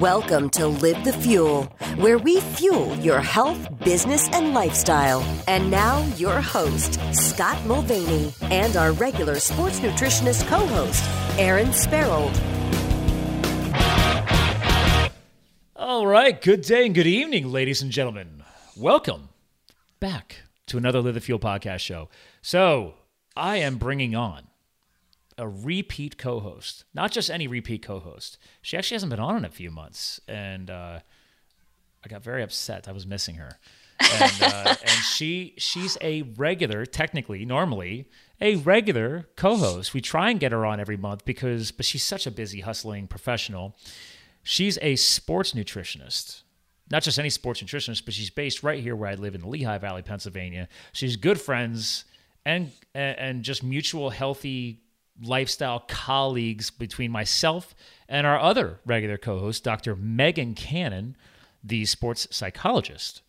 Welcome to Live the Fuel, where we fuel your health, business, and lifestyle. And now, your host, Scott Mulvaney, and our regular sports nutritionist co host, Aaron Sparrow. All right, good day and good evening, ladies and gentlemen. Welcome back to another Live the Fuel podcast show. So, I am bringing on a repeat co-host, not just any repeat co-host. She actually hasn't been on in a few months, and uh, I got very upset. I was missing her, and, uh, and she she's a regular, technically, normally a regular co-host. We try and get her on every month because, but she's such a busy, hustling professional. She's a sports nutritionist. Not just any sports nutritionist, but she's based right here where I live in the Lehigh Valley, Pennsylvania. She's good friends and and just mutual healthy lifestyle colleagues between myself and our other regular co host, Dr. Megan Cannon, the sports psychologist.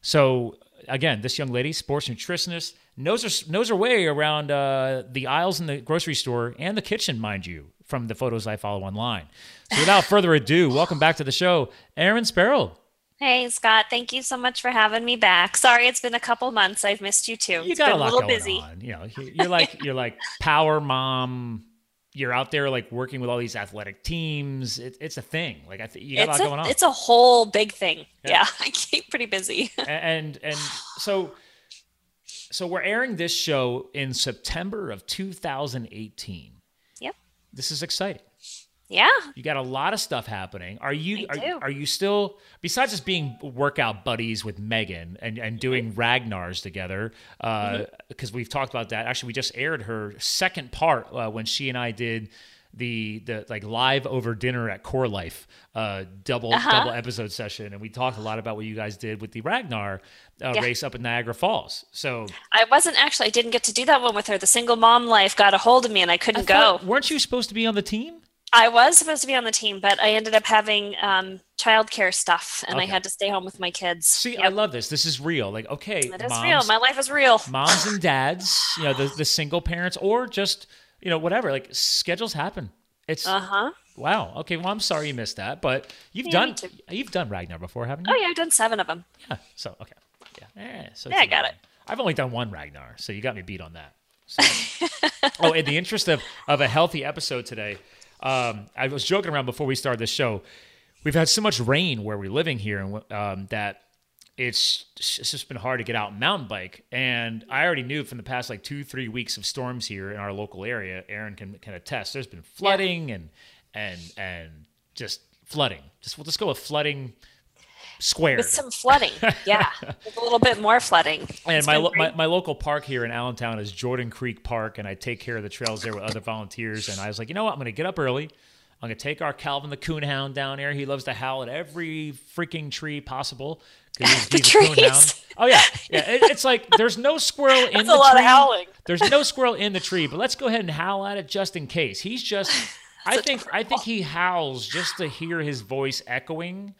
So, again, this young lady, sports nutritionist, knows her, knows her way around uh, the aisles in the grocery store and the kitchen, mind you, from the photos I follow online. So, without further ado, welcome back to the show, Aaron Sparrow. Hey Scott, thank you so much for having me back. Sorry, it's been a couple months. I've missed you too. You it's got been a lot little going busy. on. You know, you're like you're like power mom. You're out there like working with all these athletic teams. It, it's a thing. Like I think you got it's a lot a, going on. It's a whole big thing. Yeah. Yeah, I keep pretty busy. and and so so we're airing this show in September of 2018. Yep. This is exciting. Yeah. You got a lot of stuff happening. Are you I are, are you still besides just being workout buddies with Megan and and doing Ragnars together? Because Mm-hmm. we've talked about that. Actually, we just aired her second part uh, when she and I did the the like live over dinner at Core Life uh, double Uh-huh. double episode session, and we talked a lot about what you guys did with the Ragnar uh, Yeah. race up in Niagara Falls. So I wasn't actually I didn't get to do that one with her. The single mom life got a hold of me and I I couldn't thought- go. weren't you supposed to be on the team? I was supposed to be on the team, but I ended up having um, childcare stuff and I had to stay home with my kids. See, I love this. This is real. Like, okay, It is moms, real. My life is real. moms and dads, you know, the, the single parents, or just, you know, whatever. Like schedules happen. It's Uh huh. wow. Okay, well, I'm sorry you missed that, but you've Yeah, done you've done Ragnar before, haven't you? Oh yeah, I've done seven of them. yeah. So okay, yeah. Eh, so Yeah, I got it. I've only done one Ragnar, so you got me beat on that. So. oh, in the interest of of a healthy episode today, um, I was joking around before we started the show. We've had so much rain where we're living here, and um, that it's it's just been hard to get out and mountain bike. And I already knew from the past like two, three weeks of storms here in our local area. Aaron can can attest. There's been flooding and and and just flooding. Just we'll just go with flooding squared. With some flooding. Yeah. With a little bit more flooding. And my, lo- my my local park here in Allentown is Jordan Creek Park, and I take care of the trails there with other volunteers. And I was like, you know what? I'm going to get up early. I'm going to take our Calvin the Coonhound down here. He loves to howl at every freaking tree possible. He's, The he's trees. Oh yeah, yeah. It, it's like there's no squirrel in That's the a lot of tree. howling. There's no squirrel in the tree, but let's go ahead and howl at it just in case. He's just. I think I think he howls just to hear his voice echoing.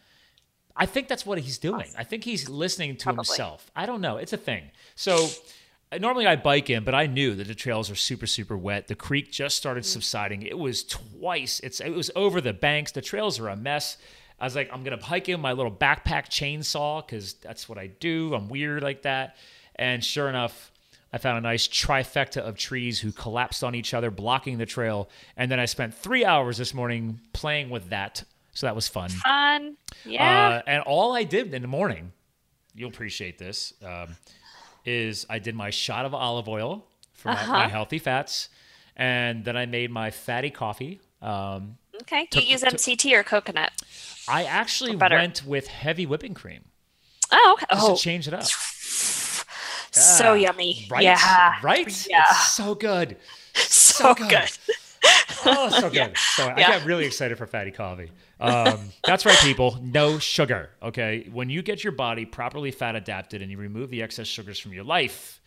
I think that's what he's doing. I think he's listening to Probably. himself. I don't know. It's a thing. So uh, normally I bike in, but I knew that the trails are super super wet. The creek just started Mm. subsiding. It was twice. It's it was over the banks. The trails are a mess. I was like, I'm gonna hike in my little backpack chainsaw because that's what I do. I'm weird like that. And sure enough, I found a nice trifecta of trees who collapsed on each other, blocking the trail. And then I spent three hours this morning playing with that. So that was fun. Fun. Yeah. Uh, and all I did in the morning, you'll appreciate this, um, is I did my shot of olive oil for my, Uh-huh. my healthy fats, and then I made my fatty coffee. Um, okay. Do you use MCT or coconut? I actually went with heavy whipping cream Oh, okay. just Oh, to change it up. so yummy. Right? Yeah. Right? Yeah. It's so good. So good. good. Oh, so good. So I Yeah. got really excited for fatty coffee. Um, that's right, people. No sugar. Okay. When you get your body properly fat adapted and you remove the excess sugars from your life,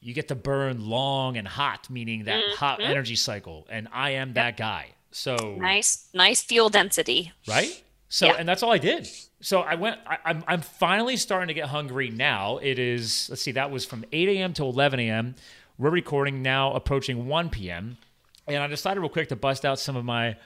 you get to burn long and hot, meaning that hot energy cycle. And I am that guy. So Nice, nice fuel density. right? So, Yeah. and that's all I did. So I went. I, I'm I'm finally starting to get hungry now. It is. Let's see. That was from 8 a.m. to 11 a.m. We're recording now, approaching 1 p.m. And I decided real quick to bust out some of my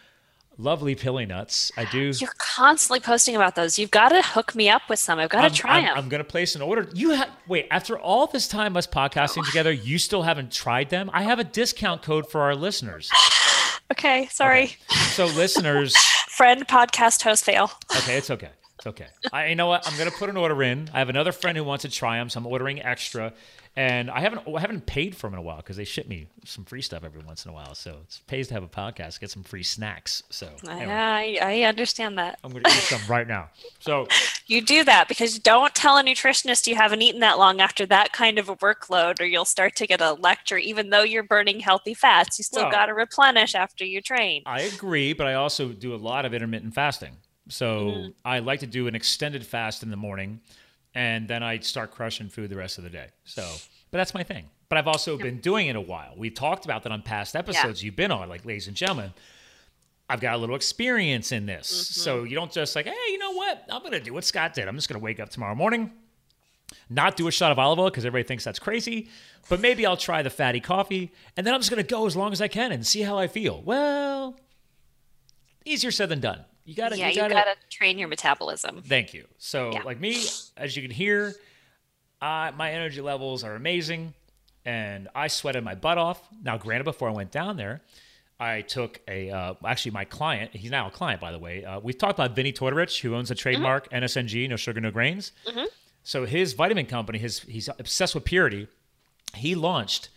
lovely pili nuts. I do. You're constantly posting about those. You've got to hook me up with some. I've got to I'm, try I'm, them. I'm gonna place an order. You have wait. After all this time us podcasting oh. together, you still haven't tried them. I have a discount code for our listeners. okay, sorry. So listeners, Friend podcast host fail. okay, it's okay. It's okay. I, you know what? I'm gonna put an order in. I have another friend who wants to try them, so I'm ordering extra. And I haven't I haven't paid for them in a while because they ship me some free stuff every once in a while. So it pays to have a podcast, get some free snacks. So anyway, I, I understand that. I'm gonna eat some right now. So You do that because you don't tell a nutritionist you haven't eaten that long after that kind of a workload, or you'll start to get a lecture. Even though you're burning healthy fats, you still Well- got to replenish after you train. I agree, but I also do a lot of intermittent fasting. So mm. I like to do an extended fast in the morning, and then I start crushing food the rest of the day. So, but that's my thing. But I've also been doing it a while. We've talked about that on past episodes you've been on, like ladies and gentlemen. I've got a little experience in this. Mm-hmm. So you don't just like, hey, you know what? I'm going to do what Scott did. I'm just going to wake up tomorrow morning, not do a shot of olive oil because everybody thinks that's crazy, but maybe I'll try the fatty coffee and then I'm just going to go as long as I can and see how I feel. Well, easier said than done. You got to, yeah, you you got got to train your metabolism. Thank you. So, Yeah. like me, as you can hear, uh, my energy levels are amazing, and I sweated my butt off. Now, granted, before I went down there, I took a uh, actually my client. He's now a client, by the way. Uh, we've talked about Vinnie Tortorich, who owns the trademark NSNG, no sugar, no grains. So his vitamin company, his he's obsessed with purity. He launched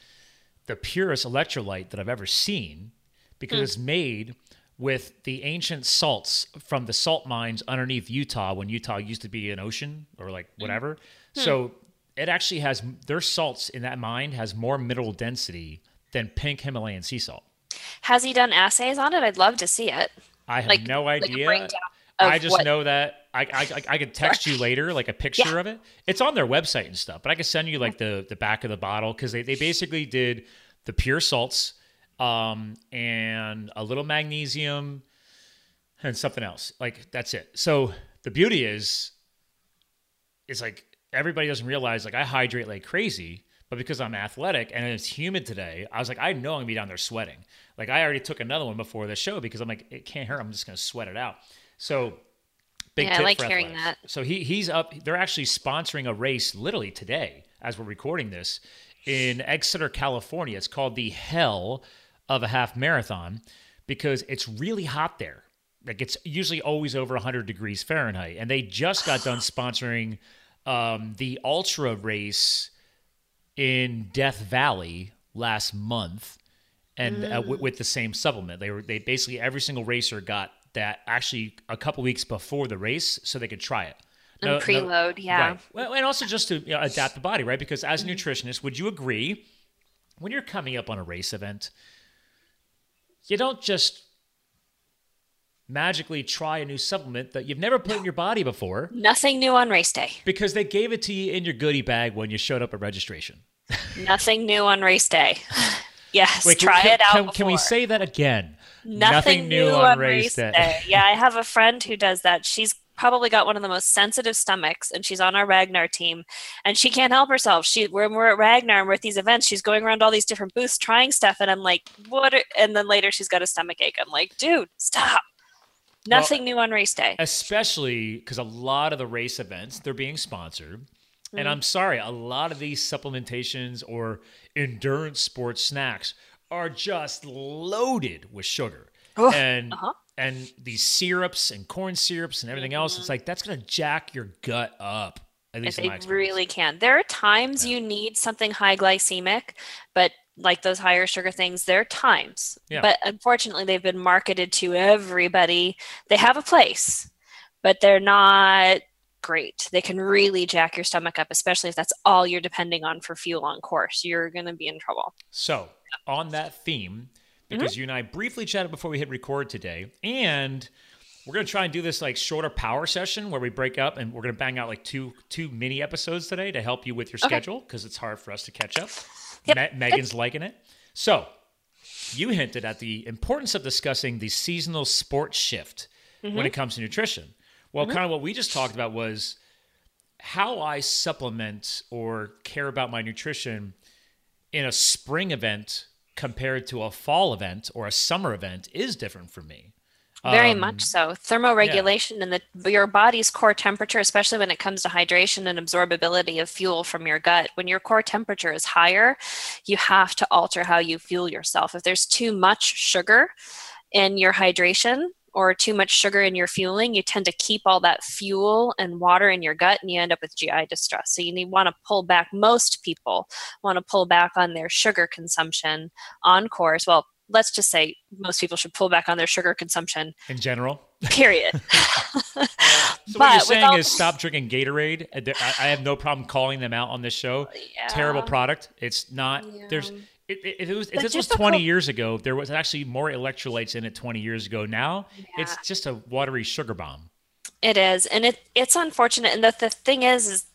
the purest electrolyte that I've ever seen because it's made with the ancient salts from the salt mines underneath Utah when Utah used to be an ocean or like hmm. whatever. Hmm. So it actually has their salts in that mine has more mineral density than pink Himalayan sea salt. Has he done assays on it? I'd love to see it. I have Like- no idea. of I just what- know that I, I I- I could text you later like a picture of it. It's on their website and stuff, but I could send you like the the back of the bottle because they, they basically did the pure salts um, and a little magnesium and something else. Like that's it. So the beauty is, it's like everybody doesn't realize like I hydrate like crazy, but because I'm athletic and it's humid today, I was like, I know I'm gonna be down there sweating. Like I already took another one before the show because I'm like, it can't hurt. I'm just gonna sweat it out. So big Yeah, I like hearing athletics. that. So he he's up. They're actually sponsoring a race literally today as we're recording this in Exeter, California. It's called the Hell of a Half Marathon because it's really hot there. Like it's usually always over 100 degrees Fahrenheit, and they just got done sponsoring um, the ultra race in Death Valley last month, and uh, with, with the same supplement. They were they basically every single racer got that actually a couple weeks before the race, so they could try it. And preload, yeah. Right. Well, and also just to you know, adapt the body, right? Because as a nutritionist, would you agree when you're coming up on a race event, you don't just magically try a new supplement that you've never put in your body before Nothing new on race day. because they gave it to you in your goodie bag when you showed up at registration. Nothing new on race day. yes, Wait, try can, it out. Can, can we say that again? Nothing, new, on race day. yeah, I have a friend who does that. She's probably got one of the most sensitive stomachs, and she's on our Ragnar team, and she can't help herself. She when we're at Ragnar and we're at these events, she's going around all these different booths trying stuff, and I'm like, what? Are, and then later she's got a stomach ache. I'm like, dude, stop. Nothing new on race day. especially because a lot of the race events they're being sponsored and i'm sorry a lot of these supplementations or endurance sports snacks are just loaded with sugar Ugh, and uh-huh. And these syrups and corn syrups and everything else it's mm-hmm. like that's gonna jack your gut up at least in They my experience. really can. There are times you need something high glycemic, but like those higher sugar things, there are times. Yeah. But unfortunately, they've been marketed to everybody. They have a place, but they're not great. They can really jack your stomach up, especially if that's all you're depending on for fuel on course. You're going to be in trouble. So, on that theme, Mm-hmm. because you and I briefly chatted before we hit record today, and we're gonna try and do this like shorter power session where we break up, and we're gonna bang out like two two mini episodes today to help you with your Okay. schedule because it's hard for us to catch up. Yep. Me- Megan's liking it. So, you hinted at the importance of discussing the seasonal sports shift when mm-hmm. it comes to nutrition. Well, mm-hmm. kind of what we just talked about was how I supplement or care about my nutrition in a spring event compared to a fall event or a summer event is different for me. Very um, much so. Thermoregulation yeah. and the your body's core temperature, especially when it comes to hydration and absorbability of fuel from your gut. When your core temperature is higher, you have to alter how you fuel yourself. If there's too much sugar in your hydration, or too much sugar in your fueling, you tend to keep all that fuel and water in your gut and you end up with GI distress. So you need want to pull back. Most people want to pull back on their sugar consumption on course. Well, let's just say most people should pull back on their sugar consumption in general. Period. so what you're saying is stop drinking Gatorade. I have no problem calling them out on this show. Yeah. Terrible product. It's not. Yeah. There's if, it was, if this was 20 years ago, there was actually more electrolytes in it 20 years ago. Now yeah. it's just a watery sugar bomb. It is, and it it's unfortunate. And the, the thing is, is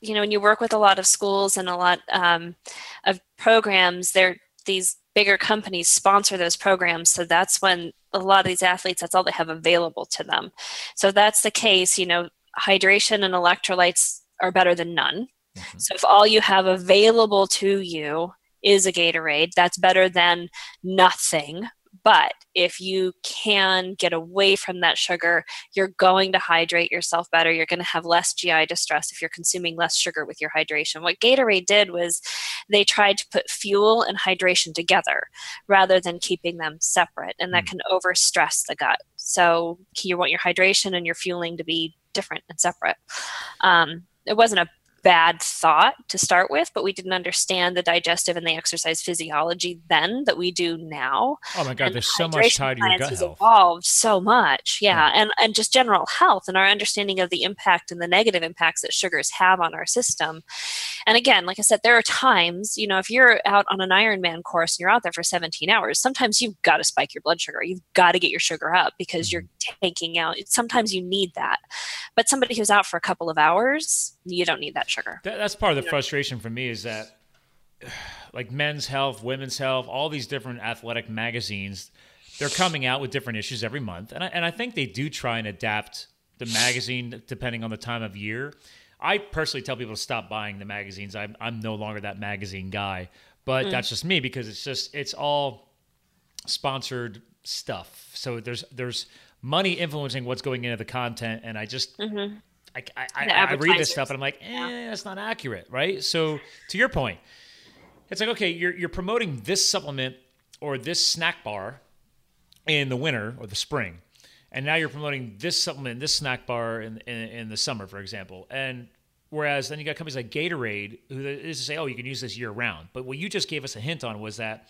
you know, when you work with a lot of schools and a lot um, of programs, they're these bigger companies sponsor those programs. So that's when a lot of these athletes, that's all they have available to them. So that's the case. You know, hydration and electrolytes are better than none. Mm-hmm. So if all you have available to you is a Gatorade. That's better than nothing. But if you can get away from that sugar, you're going to hydrate yourself better. You're going to have less GI distress if you're consuming less sugar with your hydration. What Gatorade did was they tried to put fuel and hydration together rather than keeping them separate, and that hmm. can overstress the gut. So you want your hydration and your fueling to be different and separate. Um, it wasn't a bad thought to start with, but we didn't understand the digestive and the exercise physiology then that we do now. Oh my God, and there's so much tied to your gut has health. evolved so much, yeah, yeah, and and just general health and our understanding of the impact and the negative impacts that sugars have on our system. And again, like I said, there are times, you know, if you're out on an Ironman course and you're out there for 17 hours, sometimes you've got to spike your blood sugar. You've got to get your sugar up because you're mm-hmm. taking out. Sometimes you need that, but somebody who's out for a couple of hours, you don't need that sugar. That, that's part of the you frustration for me is that like men's health, women's health, all these different athletic magazines, they're coming out with different issues every month. And I, and I think they do try and adapt the magazine depending on the time of year. I personally tell people to stop buying the magazines. I'm, I'm no longer that magazine guy, but mm. that's just me because it's just, it's all sponsored stuff. So there's, there's money influencing what's going into the content. And I just, mm-hmm. I, I, I, I, read this stuff and I'm like, eh, yeah. that's not accurate, right? So to your point, it's like, okay, you're, you're promoting this supplement or this snack bar in the winter or the spring, and now you're promoting this supplement, this snack bar in, in, in the summer, for example. And whereas then you got companies like Gatorade who is to say, oh, you can use this year round. But what you just gave us a hint on was that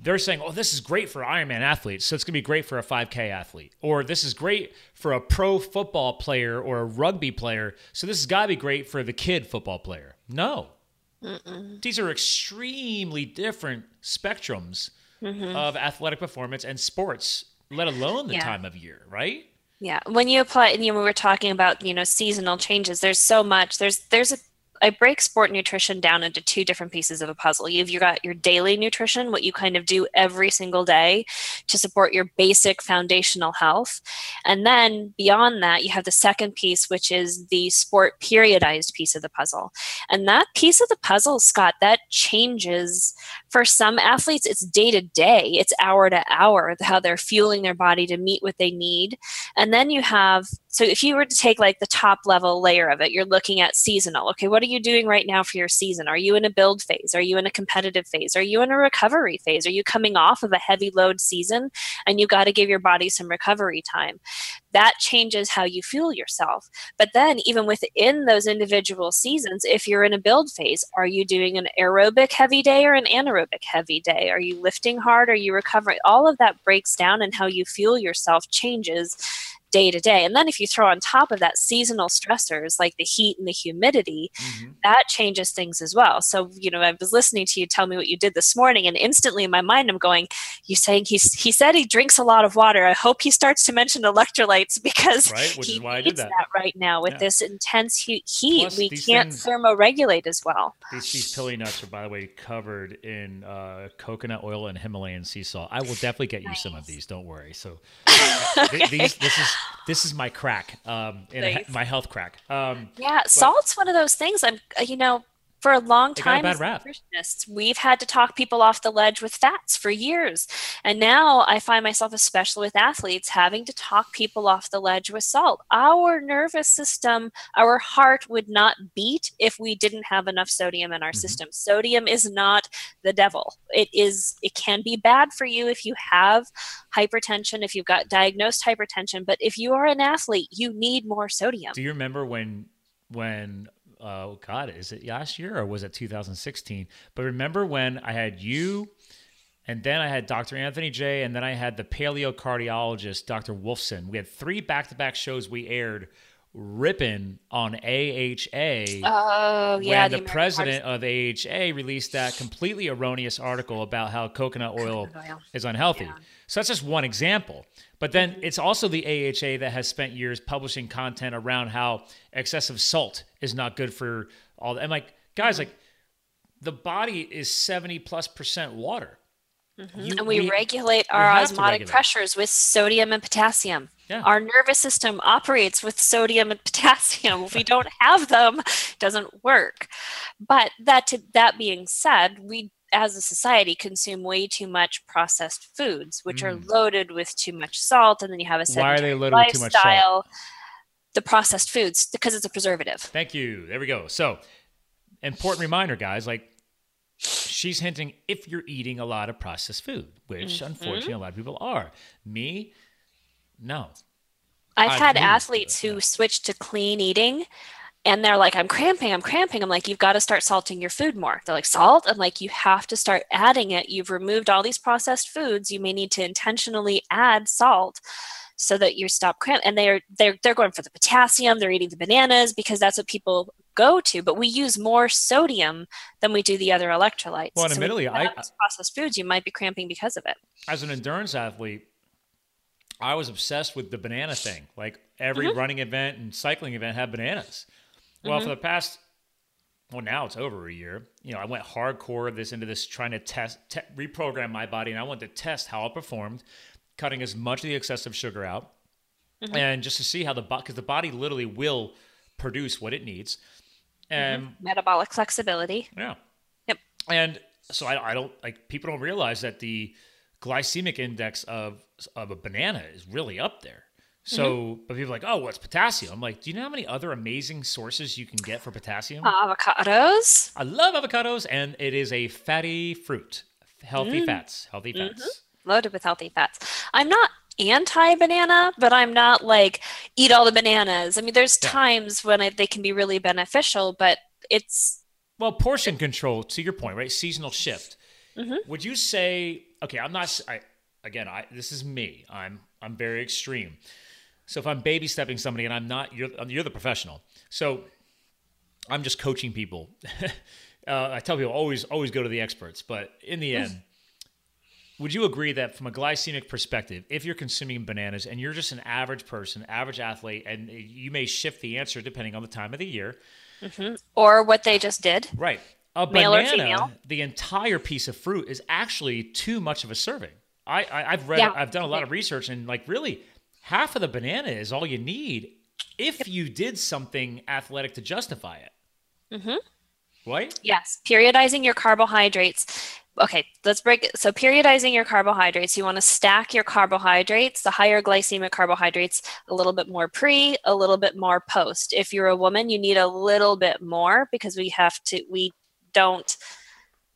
they're saying, oh, this is great for Ironman athletes, so it's going to be great for a 5K athlete. Or this is great for a pro football player or a rugby player, so this has got to be great for the kid football player. No. Mm-mm. These are extremely different spectrums mm-hmm. of athletic performance and sports, let alone the yeah. time of year, right? Yeah, when you apply, and you know, we were talking about you know seasonal changes. There's so much. There's there's a I break sport nutrition down into two different pieces of a puzzle. You've you got your daily nutrition, what you kind of do every single day to support your basic foundational health. And then beyond that, you have the second piece, which is the sport periodized piece of the puzzle. And that piece of the puzzle, Scott, that changes for some athletes, it's day to day, it's hour to hour, how they're fueling their body to meet what they need. And then you have so if you were to take like the top level layer of it, you're looking at seasonal. Okay, what are you doing right now for your season? Are you in a build phase? Are you in a competitive phase? Are you in a recovery phase? Are you coming off of a heavy load season and you got to give your body some recovery time? That changes how you fuel yourself. But then, even within those individual seasons, if you're in a build phase, are you doing an aerobic heavy day or an anaerobic heavy day? Are you lifting hard? Are you recovering? All of that breaks down, and how you fuel yourself changes day to day. And then if you throw on top of that seasonal stressors like the heat and the humidity, mm-hmm. that changes things as well. So, you know, I was listening to you tell me what you did this morning, and instantly in my mind, I'm going, "You're saying he's he said he drinks a lot of water. I hope he starts to mention electrolytes because right, which he needs that. that. right now with yeah. this intense heat. Plus, we can't things, thermoregulate as well. These, these pili nuts are, by the way, covered in uh, coconut oil and Himalayan sea salt. I will definitely get you nice. some of these. Don't worry. So okay. these, this is this is my crack, um, nice. a, my health crack. Um, yeah, but, salt's one of those things. I'm, uh, you know, for a long time as nutritionists we've had to talk people off the ledge with fats for years. And now i find myself especially with athletes having to talk people off the ledge with salt. Our nervous system our heart would not beat if we didn't have enough sodium in our mm-hmm. system. Sodium is not the devil. It is it can be bad for you if you have hypertension if you've got diagnosed hypertension. But if you are an athlete you need more sodium. Do you remember when when oh God, is it last year or was it 2016? But remember when I had you, and then I had Dr. Anthony Jay, and then I had the paleocardiologist, Dr. Wolfson. We had three back to back shows we aired ripping on AHA. Oh, yeah. When the, the president of AHA released that completely erroneous article about how coconut oil, coconut oil. is unhealthy. Yeah. So that's just one example. But then it's also the AHA that has spent years publishing content around how excessive salt is not good for all that. I'm like, guys, like the body is 70 plus percent water. Mm-hmm. You, and we, we, regulate our we osmotic regulate. pressures with sodium and potassium. Yeah. Our nervous system operates with sodium and potassium. if we don't have them, it doesn't work. But that to, that being said, we as a society consume way too much processed foods, which mm. are loaded with too much salt, and then you have a sedentary Why are they loaded lifestyle. with too much salt? The processed foods because it's a preservative. Thank you. There we go. So, important reminder, guys. Like she's hinting if you're eating a lot of processed food, which mm-hmm. unfortunately a lot of people are. Me, no. I've I had athletes who switched to clean eating and they're like, I'm cramping, I'm cramping. I'm like, you've got to start salting your food more. They're like, salt? I'm like, you have to start adding it. You've removed all these processed foods. You may need to intentionally add salt so that you stop cramp. And they're they're they're going for the potassium, they're eating the bananas because that's what people go to. But we use more sodium than we do the other electrolytes. Well, so admittedly, I processed foods, you might be cramping because of it. As an endurance athlete, I was obsessed with the banana thing. Like every mm-hmm. running event and cycling event had bananas. Well, mm-hmm. for the past, well, now it's over a year. You know, I went hardcore this into this, trying to test, te- reprogram my body, and I wanted to test how it performed, cutting as much of the excessive sugar out, mm-hmm. and just to see how the body, because the body literally will produce what it needs, mm-hmm. and mm-hmm. metabolic flexibility. Yeah. Yep. And so I, I don't like people don't realize that the glycemic index of of a banana is really up there. So, mm-hmm. but people are like, oh, what's potassium? I'm like, do you know how many other amazing sources you can get for potassium? Avocados. I love avocados, and it is a fatty fruit. Healthy mm. fats. Healthy mm-hmm. fats. Mm-hmm. Loaded with healthy fats. I'm not anti banana, but I'm not like eat all the bananas. I mean, there's yeah. times when it, they can be really beneficial, but it's well portion control. To your point, right? Seasonal shift. Mm-hmm. Would you say? Okay, I'm not. I again, I this is me. I'm I'm very extreme. So if I'm baby stepping somebody and I'm not, you're, you're the professional. So I'm just coaching people. uh, I tell people always, always go to the experts. But in the end, would you agree that from a glycemic perspective, if you're consuming bananas and you're just an average person, average athlete, and you may shift the answer depending on the time of the year, mm-hmm. or what they just did, right? A Male banana, the entire piece of fruit is actually too much of a serving. I, I have read, yeah. I've done a lot of research, and like really, half of the banana is all you need if you did something athletic to justify it. Mm-hmm. Right? Yes. Periodizing your carbohydrates. Okay, let's break it. So, periodizing your carbohydrates, you want to stack your carbohydrates, the higher glycemic carbohydrates, a little bit more pre, a little bit more post. If you're a woman, you need a little bit more because we have to, we don't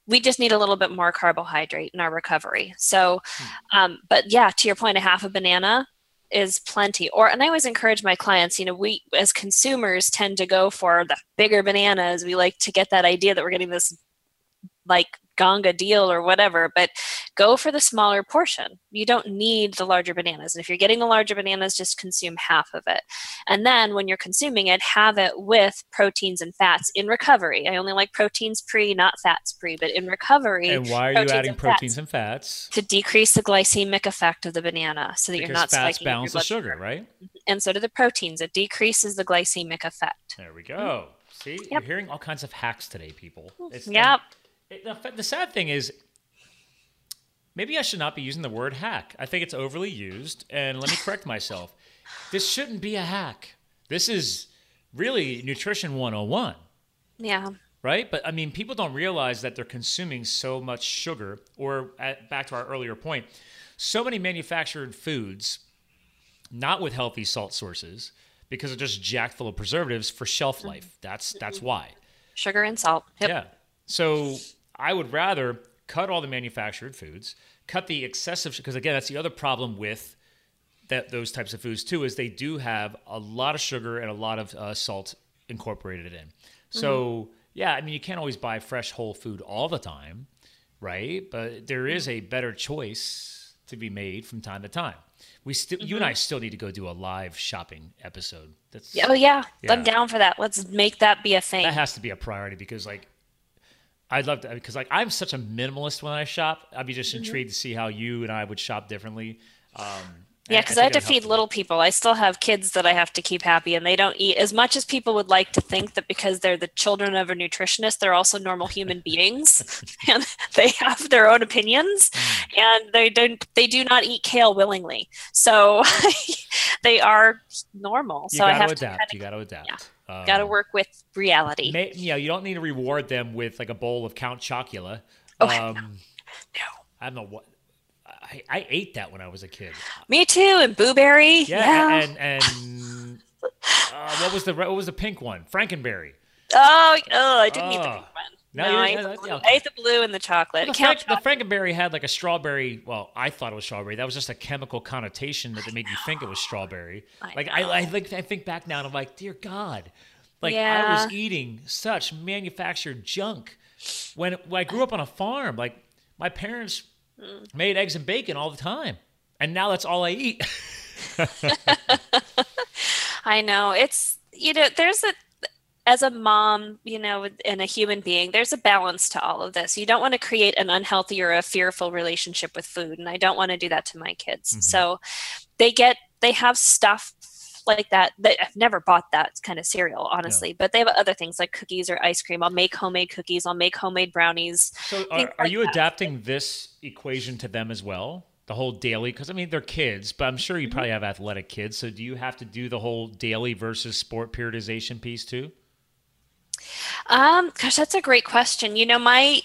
we just need a little bit more carbohydrate in our recovery. So, hmm. um, but yeah, to your point, a half a banana is plenty. Or, and I always encourage my clients, you know, we as consumers tend to go for the bigger bananas. We like to get that idea that we're getting this like Ganga deal or whatever, but go for the smaller portion. You don't need the larger bananas. And if you're getting the larger bananas, just consume half of it. And then when you're consuming it, have it with proteins and fats in recovery. I only like proteins pre, not fats pre, but in recovery. And why are you adding and proteins and fats? To decrease the glycemic effect of the banana so that because you're not fats spiking balance the sugar, right? Mm-hmm. And so do the proteins. It decreases the glycemic effect. There we go. Mm-hmm. See, yep. you're hearing all kinds of hacks today, people. Mm-hmm. It's, yep. The, the sad thing is, maybe I should not be using the word hack. I think it's overly used. And let me correct myself. This shouldn't be a hack. This is really nutrition 101. Yeah. right? But I mean, people don't realize that they're consuming so much sugar, or at, back to our earlier point, so many manufactured foods, not with healthy salt sources, because they're just jacked full of preservatives for shelf mm-hmm. life. That's that's mm-hmm. why. Sugar and salt. Yep. Yeah. So I would rather cut all the manufactured foods, cut the excessive because again, that's the other problem with that those types of foods too is they do have a lot of sugar and a lot of uh, salt incorporated in. So mm-hmm. yeah, I mean you can't always buy fresh whole food all the time, right? But there is a better choice to be made from time to time. We still, mm-hmm. you and I mm-hmm. still need to go do a live shopping episode. That's oh yeah. yeah, I'm down for that. Let's make that be a thing. That has to be a priority because like I'd love to because like I'm such a minimalist when I shop. I'd be just mm-hmm. intrigued to see how you and I would shop differently. Um, yeah, because I, I, have to feed little people. I still have kids that I have to keep happy, and they don't eat as much as people would like to think that because they're the children of a nutritionist, they're also normal human beings, and they have their own opinions, mm. and they don't. They do not eat kale willingly, so they are normal. You so I have to adapt. Kinda, you got to adapt. Yeah. Um, got to work with reality. May, yeah, you don't need to reward them with like a bowl of Count Chocula. Oh, um, no. no. I don't know what I, I ate that when I was a kid. Me too, and Boo Berry. Yeah, yeah. and and uh, what was the what was the pink one? Frankenberry. Oh, oh, I didn't eat the pink one. No, no I, ate the blue. I ate the blue and the chocolate. Well, the, Frank, the, Frankenberry had like a strawberry. Well, I thought it was strawberry. That was just a chemical connotation that made you think it was strawberry. I like I, I think I think back now and I'm like, dear God, like yeah. I was eating such manufactured junk when, when I grew up on a farm. Like my parents Mm. Made eggs and bacon all the time. And now that's all I eat. I know. It's, you know, there's a, as a mom, you know, and a human being, there's a balance to all of this. You don't want to create an unhealthy or a fearful relationship with food. And I don't want to do that to my kids. Mm-hmm. So they get, they have stuff like that. That I've never bought that kind of cereal, honestly. Yeah. But they have other things like cookies or ice cream. I'll make homemade cookies. I'll make homemade brownies. So are, are like you that. adapting this equation to them as well? The whole daily, because I mean they're kids, but I'm sure you mm-hmm. probably have athletic kids. So do you have to do the whole daily versus sport periodization piece too? Um, gosh, that's a great question. You know, my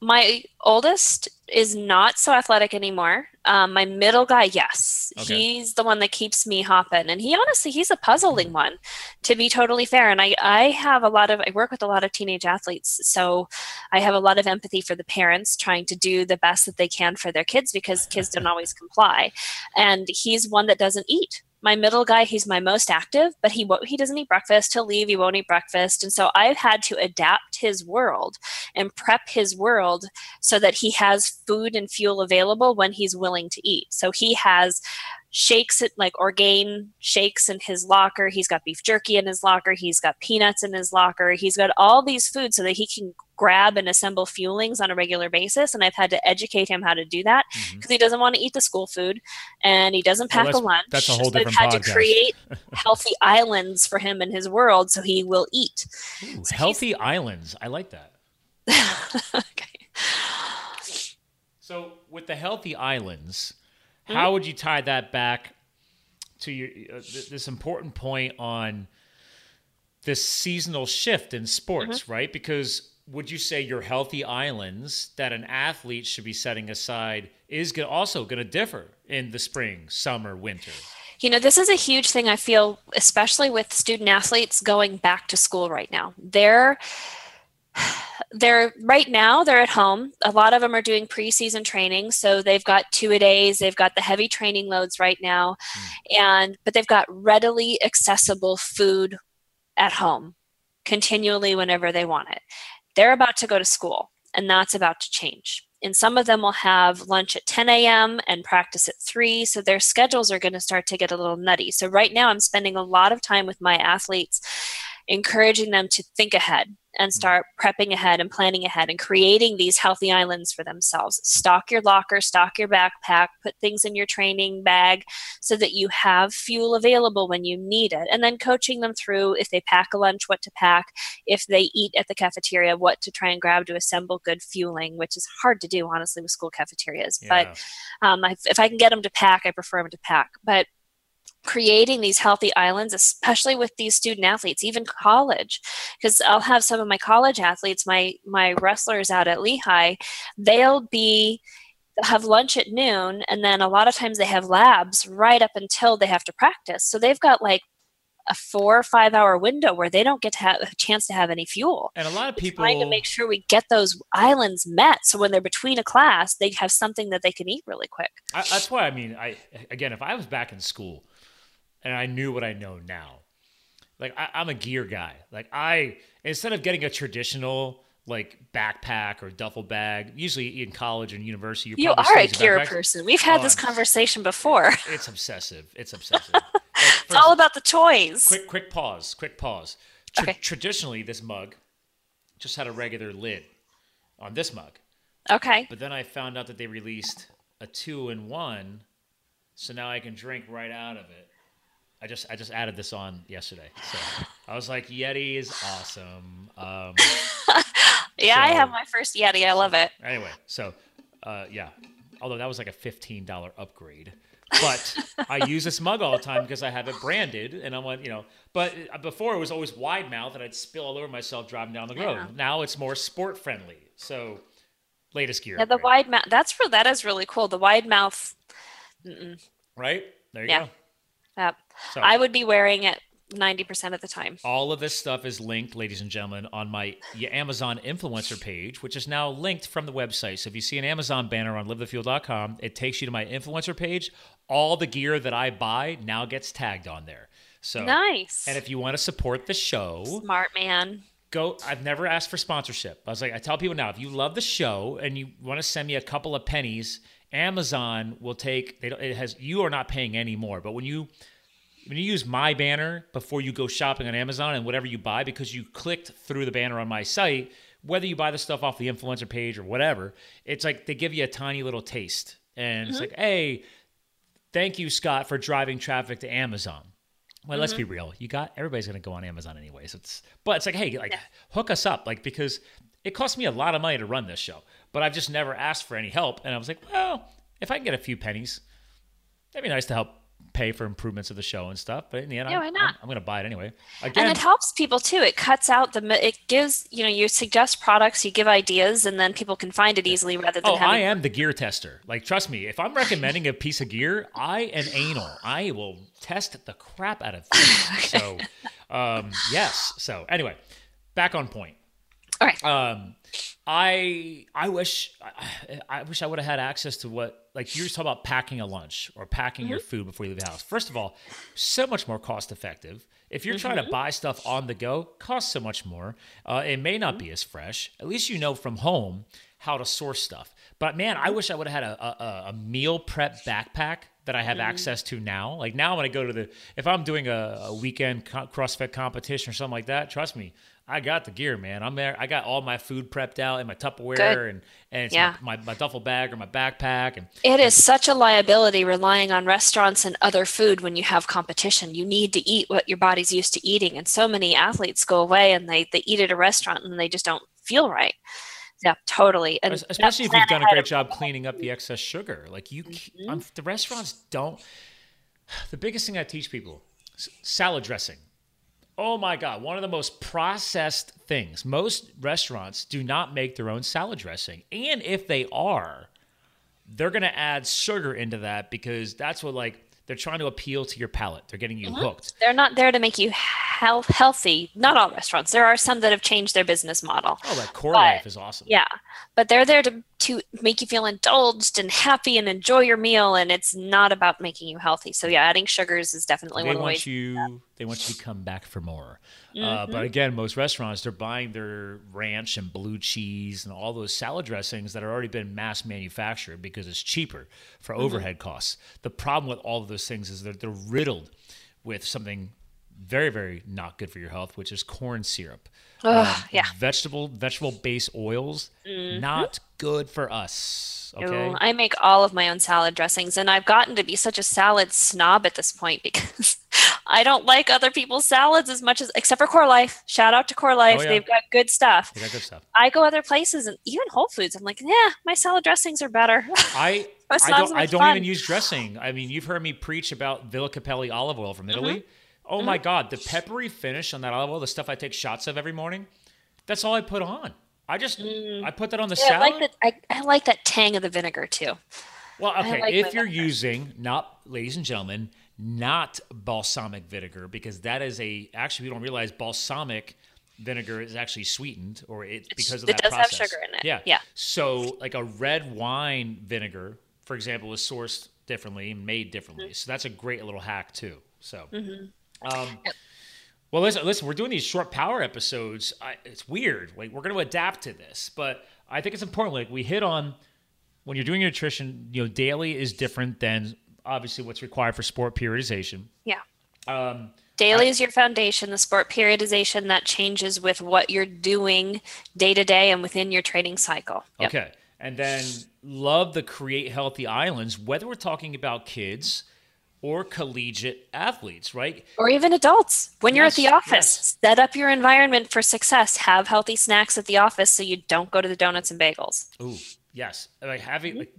my oldest is not so athletic anymore. Um, my middle guy, yes, okay. he's the one that keeps me hopping, and he honestly he's a puzzling one, to be totally fair. And I I have a lot of I work with a lot of teenage athletes, so I have a lot of empathy for the parents trying to do the best that they can for their kids because kids don't always comply, and he's one that doesn't eat my middle guy he's my most active but he won't he doesn't eat breakfast. He'll leave he won't eat breakfast. And so i've had to adapt his world and prep his world so that he has food and fuel available when he's willing to eat. So he has shakes it like Orgain shakes in his locker. He's got beef jerky in his locker. He's got peanuts in his locker. He's got all these foods so that he can grab and assemble fuelings on a regular basis. And I've had to educate him how to do that because mm-hmm. he doesn't want to eat the school food and he doesn't pack well, a lunch. That's a whole so different I've had podcast. to create healthy islands for him in his world so he will eat. Ooh, so healthy islands. I like that. okay. So with the healthy islands. How would you tie that back to your uh, th- this important point on this seasonal shift in sports, mm-hmm. right? Because would you say your healthy islands that an athlete should be setting aside is also going to differ in the spring, summer, winter? You know, this is a huge thing I feel, especially with student athletes going back to school right now. They're they're right now they're at home a lot of them are doing preseason training so they've got two a days they've got the heavy training loads right now mm. and but they've got readily accessible food at home continually whenever they want it they're about to go to school and that's about to change and some of them will have lunch at 10 a.m. and practice at 3. So their schedules are going to start to get a little nutty. So right now, I'm spending a lot of time with my athletes, encouraging them to think ahead and hmm. start prepping ahead and planning ahead and creating these healthy islands for themselves. Stock your locker, stock your backpack, put things in your training bag so that you have fuel available when you need it. And then coaching them through if they pack a lunch, what to pack, if they eat at the cafeteria, what to try and grab to assemble good fueling, which is hard to do, honestly, with school cafeterias. Yeah. But um, if I can get them to pack, I prefer them to pack. But creating these healthy islands, especially with these student athletes, even college. Because I'll have some of my college athletes, my my wrestlers out at Lehigh, they'll be have lunch at noon and then a lot of times they have labs right up until they have to practice so they've got like a four or five hour window where they don't get to have a chance to have any fuel. And a lot of people trying to make sure we get those islands met, so when they're between a class, they have something that they can eat really quick. I, that's why I mean, I again, if I was back in school and I knew what I know now, like I, I'm a gear guy. Like I instead of getting a traditional like backpack or duffel bag. Usually in college and university, you are a gear person. We've had oh, this conversation before. It's obsessive. It's obsessive. it's all about the toys. Quick, quick pause. Quick pause. Tra- okay. Traditionally, this mug just had a regular lid on this mug. Okay. But then I found out that they released a two in one, so now I can drink right out of it. I just I just added this on yesterday, so I was like, Yeti is awesome. Um, yeah, so, I have my first Yeti. I love it. Anyway, so uh, yeah, although that was like a fifteen dollar upgrade but I use this mug all the time because I have it branded, and I'm like, you know. But uh, before it was always wide mouth, and I'd spill all over myself driving down the road. Yeah. Now it's more sport friendly. So latest gear. Yeah, the wide mouth. That's for that is really cool. The wide mouth. Mm-mm. Right there, you yeah. go. Yep. So, I would be wearing it 90% of the time. All of this stuff is linked, ladies and gentlemen, on my Amazon influencer page, which is now linked from the website. So if you see an Amazon banner on livethefuel.com, it takes you to my influencer page. All the gear that I buy now gets tagged on there. So nice. And if you want to support the show, smart man. Go. I've never asked for sponsorship. I was like, I tell people now, if you love the show and you want to send me a couple of pennies, Amazon will take. They don't, it has. You are not paying any more, but when you when you use my banner before you go shopping on Amazon and whatever you buy, because you clicked through the banner on my site, whether you buy the stuff off the influencer page or whatever, it's like they give you a tiny little taste. And mm-hmm. it's like, hey, thank you, Scott, for driving traffic to Amazon. Well, mm-hmm. let's be real. You got everybody's gonna go on Amazon anyways. It's but it's like, hey, like yeah. hook us up, like because it costs me a lot of money to run this show, but I've just never asked for any help. And I was like, well, if I can get a few pennies, that'd be nice to help pay for improvements of the show and stuff. But in the end, yeah, I'm, I'm, I'm going to buy it anyway. Again, and it helps people too. It cuts out the. It gives you know you suggest products, you give ideas, and then people can find it easily rather than. Oh, having... I am the gear tester. Like, trust me, if I'm recommending a piece of gear, I am anal. I will test the crap out of things. So, um, yes. So anyway, back on point. All right. Um, I I wish I, I wish I would have had access to what like you were talking about packing a lunch or packing mm-hmm. your food before you leave the house. First of all, so much more cost effective. If you're mm-hmm. trying to mm-hmm. buy stuff on the go, costs so much more. Uh, it may not be as fresh. At least you know from home how to source stuff. But man, I wish I would have had a, a, a meal prep backpack that I have mm-hmm. access to now. Like now, when I go to the, if I'm doing a, a weekend CrossFit competition or something like that, trust me, I got the gear, man. I'm there. I got all my food prepped out in my Tupperware Good. and and it's yeah. my, my, my, duffel bag or my backpack. And it is such a liability relying on restaurants and other food when you have competition. You need to eat what your body's used to eating, and so many athletes go away and they they eat at a restaurant and they just don't feel right. Yeah, totally. And especially if you've done a great job cleaning up the excess sugar. Like you, mm-hmm. the restaurants don't. The biggest thing I teach people: salad dressing Oh my God, one of the most processed things. Most restaurants do not make their own salad dressing. And if they are, they're going to add sugar into that because that's what, like, they're trying to appeal to your palate. They're getting you mm-hmm. hooked. They're not there to make you health healthy. Not all restaurants. There are some that have changed their business model. Oh, that core but, life is awesome. Yeah, but they're there to to make you feel indulged and happy and enjoy your meal, and it's not about making you healthy. So yeah, adding sugars is definitely they one of the want. You, they want you to come back for more. Mm-hmm. Uh, but mm-hmm. again, most restaurants they're buying their ranch and blue cheese and all those salad dressings that have already been mass manufactured because it's cheaper for mm-hmm. overhead costs. The problem with all of those things is that they're riddled with something very very not good for your health, which is corn syrup. um, yeah. Vegetable vegetable based oils mm-hmm. not good for us. Okay. I make all of my own salad dressings, and I've gotten to be such a salad snob at this point because I don't like other people's salads as much as except for Core Life. Shout out to Core Life. Oh, yeah. They've got good stuff. They got good stuff. I go other places and even Whole Foods. I'm like, yeah, my salad dressings are better. I I don't, I don't even use dressing. I mean, you've heard me preach about Villa Cappelli olive oil from Italy. Mm-hmm. Oh mm-hmm. my God, the peppery finish on that olive oil, the stuff I take shots of every morning, that's all I put on. I just mm. I put that on the yeah, salad. I like, that, I, I like that tang of the vinegar too. Well, okay, like if you're vinegar. using not, ladies and gentlemen, not balsamic vinegar, because that is a actually we don't realize balsamic vinegar is actually sweetened or it because of that. it that does process. have sugar in it. Yeah, yeah. So like a red wine vinegar, for example, is sourced differently and made differently. Mm-hmm. So that's a great little hack too. So. Mm-hmm. Um, yep. Well, listen, listen. We're doing these short power episodes. I, it's weird. Like we're going to adapt to this, but I think it's important. Like we hit on when you're doing your nutrition. You know, daily is different than obviously what's required for sport periodization. Yeah. Um, daily is your foundation. The sport periodization that changes with what you're doing day to day and within your training cycle. Yep. Okay, and then love the create healthy islands. Whether we're talking about kids or collegiate athletes, right? Or even adults. When you're at the office, yes. set up your environment for success. Have healthy snacks at the office so you don't go to the donuts and bagels. Ooh, yes. Like having mm-hmm. like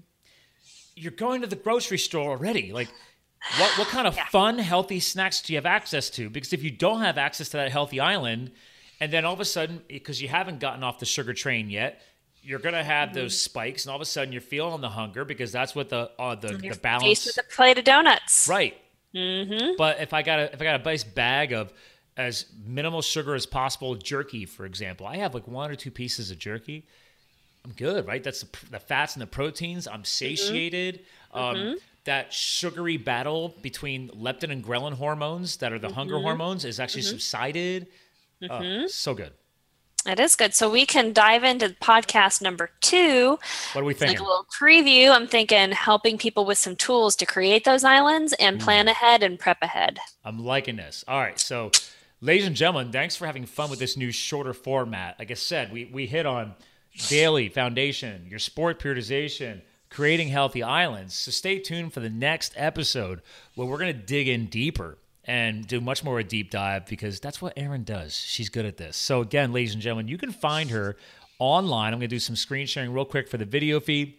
you're going to the grocery store already. Like what what kind of yeah. fun, healthy snacks do you have access to? Because if you don't have access to that healthy island, and then all of a sudden, because you haven't gotten off the sugar train yet, you're gonna have mm-hmm. those spikes, and all of a sudden you're feeling the hunger because that's what the uh, the, the balance. with a plate of donuts. Right. Mm-hmm. But if I got a if I got a nice bag of as minimal sugar as possible jerky, for example, I have like one or two pieces of jerky. I'm good, right? That's the, the fats and the proteins. I'm mm-hmm. satiated. Mm-hmm. Um, mm-hmm. That sugary battle between leptin and ghrelin hormones, that are the hunger mm-hmm. hormones, is actually mm-hmm. subsided. Uh, so good. It is good. So we can dive into podcast number two. What are we thinking? Like a little preview. I'm thinking helping people with some tools to create those islands and plan ahead and prep ahead. I'm liking this. All right. So, ladies and gentlemen, thanks for having fun with this new shorter format. Like I said, we, we hit on daily foundation, your sport periodization, creating healthy islands. So stay tuned for the next episode where we're going to dig in deeper and do much more a deep dive because that's what Erin does. She's good at this. So again, ladies and gentlemen, you can find her online. I'm going to do some screen sharing real quick for the video feed.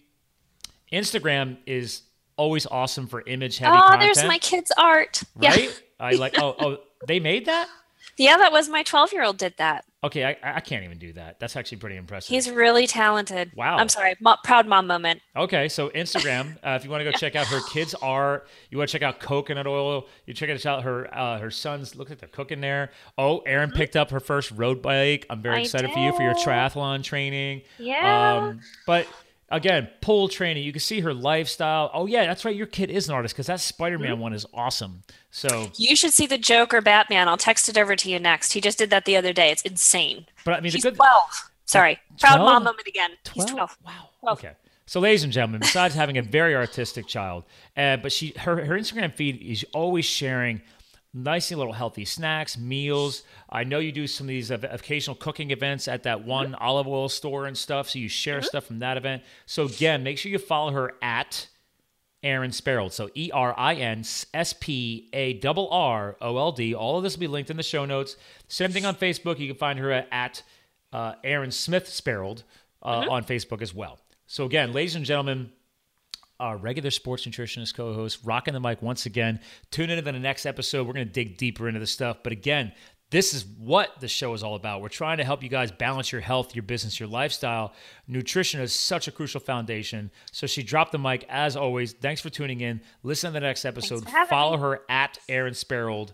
Instagram is always awesome for image heavy oh, content. there's my kids' art. Right? Yeah. I like. Oh, oh, they made that. Yeah, that was my 12 year old did that. Okay, I, I can't even do that. That's actually pretty impressive. He's really talented. Wow. I'm sorry, mo- proud mom moment. Okay, so Instagram, uh, if you want to go check out her kids' art, you want to check out coconut oil, you check it out her uh, her sons. Look like they're cooking there. Oh, Erin mm-hmm. picked up her first road bike. I'm very I excited did. for you for your triathlon training. Yeah. Um, but again, pole training. You can see her lifestyle. Oh yeah, that's right. Your kid is an artist because that Spider-Man mm-hmm. one is awesome. So you should see the Joker Batman. I'll text it over to you next. He just did that the other day. It's insane. But I mean, He's the good twelve. Sorry, 12? proud mom moment again. 12? He's twelve. Wow. 12. Okay. So, ladies and gentlemen, besides having a very artistic child, uh, but she her her Instagram feed is always sharing nice little healthy snacks, meals. I know you do some of these occasional cooking events at that one mm-hmm. olive oil store and stuff. So you share mm-hmm. stuff from that event. So again, make sure you follow her at Erin Sparrold. So E R I N S P A R R O L D. All of this will be linked in the show notes. Same thing on Facebook. You can find her at uh, Erin Smith Sparrold uh, mm-hmm. on Facebook as well. So again, ladies and gentlemen, our regular sports nutritionist co-host, rocking the mic once again. Tune in to the next episode. We're going to dig deeper into the stuff. But again, this is what the show is all about. We're trying to help you guys balance your health, your business, your lifestyle. Nutrition is such a crucial foundation. So she dropped the mic as always. Thanks for tuning in. Listen to the next episode. Follow me. her at Erin Sparrold.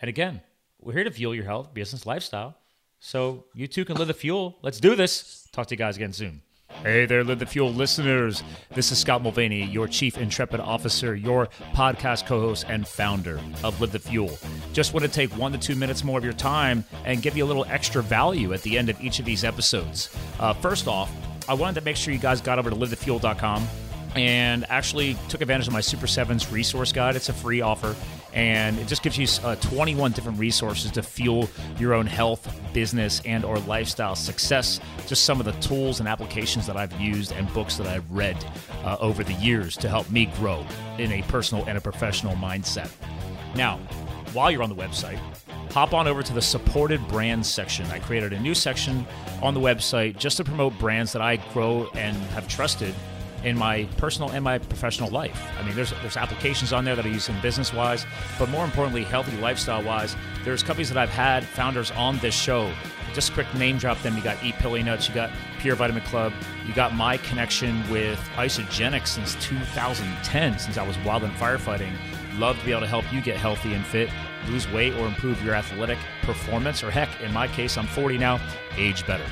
And again, we're here to fuel your health, business, lifestyle. So you too can live the fuel. Let's do this. Talk to you guys again soon. Hey there, Live the Fuel listeners. This is Scott Mulvaney, your Chief Intrepid Officer, your podcast co host, and founder of Live the Fuel. Just want to take one to two minutes more of your time and give you a little extra value at the end of each of these episodes. Uh, first off, I wanted to make sure you guys got over to livethefuel.com and actually took advantage of my Super Sevens resource guide. It's a free offer, and it just gives you uh, 21 different resources to fuel your own health, business, and or lifestyle success. Just some of the tools and applications that I've used and books that I've read uh, over the years to help me grow in a personal and a professional mindset. Now, while you're on the website, hop on over to the supported brands section. I created a new section on the website just to promote brands that I grow and have trusted in my personal and my professional life. I mean, there's there's applications on there that I use in business wise, but more importantly, healthy lifestyle wise. There's companies that I've had founders on this show. Just quick name drop them. You got Eat Pili Nuts, you got Pure Vitamin Club, you got my connection with Isagenix since 2010, since I was wild and firefighting. Love to be able to help you get healthy and fit, lose weight, or improve your athletic performance, or heck, in my case, I'm 40 now, age better.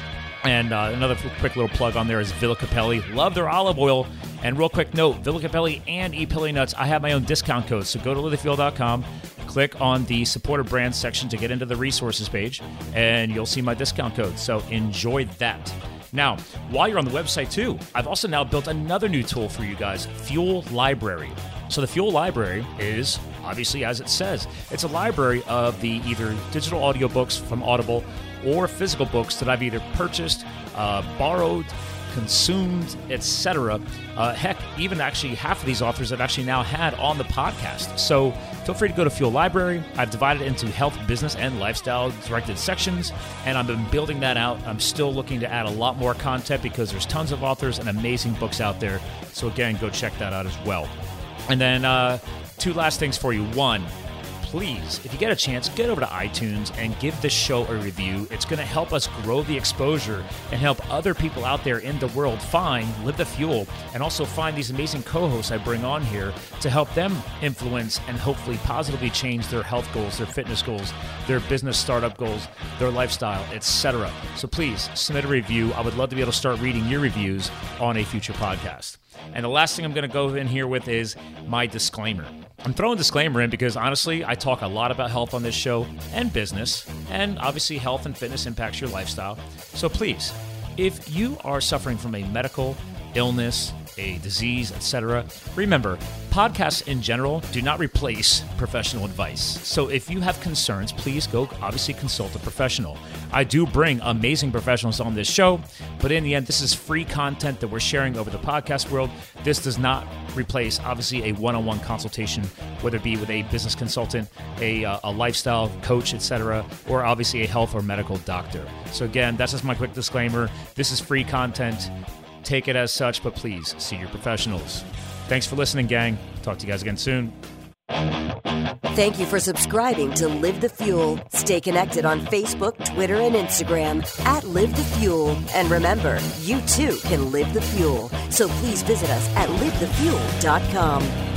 And uh, another quick little plug on there is Villa Cappelli. Love their olive oil. And real quick note Villa Cappelli and Pili Nuts, I have my own discount code. So go to livethefuel.com, click on the supported brands section to get into the resources page, and you'll see my discount code. So enjoy that. Now, while you're on the website too, I've also now built another new tool for you guys Fuel Library. So the Fuel Library is obviously as it says, it's a library of the either digital audiobooks from Audible or physical books that I've either purchased, uh, borrowed, consumed, etc. Uh, heck, even actually half of these authors I've actually now had on the podcast. So feel free to go to Fuel Library. I've divided into health, business, and lifestyle directed sections, and I've been building that out. I'm still looking to add a lot more content because there's tons of authors and amazing books out there. So again, go check that out as well. And then uh, two last things for you. One, please, if you get a chance, get over to iTunes and give this show a review. It's going to help us grow the exposure and help other people out there in the world find Live the Fuel and also find these amazing co hosts I bring on here to help them influence and hopefully positively change their health goals, their fitness goals, their business startup goals, their lifestyle, etc. So please submit a review. I would love to be able to start reading your reviews on a future podcast. And the last thing I'm going to go in here with is my disclaimer. I'm throwing disclaimer in because honestly, I talk a lot about health on this show and business, and obviously, health and fitness impacts your lifestyle. So please, if you are suffering from a medical illness, a disease, etc. Remember, podcasts in general do not replace professional advice. So if you have concerns, please go obviously consult a professional. I do bring amazing professionals on this show, but in the end, this is free content that we're sharing over the podcast world. This does not replace obviously a one-on-one consultation, whether it be with a business consultant, a, uh, a lifestyle coach, etc., or obviously a health or medical doctor. So again, that's just my quick disclaimer. This is free content take it as such, but please see your professionals. Thanks for listening, gang. Talk to you guys again soon. Thank you for subscribing to Live the Fuel. Stay connected on Facebook, Twitter, and Instagram at Live the Fuel. And remember, you too can live the fuel. So please visit us at livethefuel.com.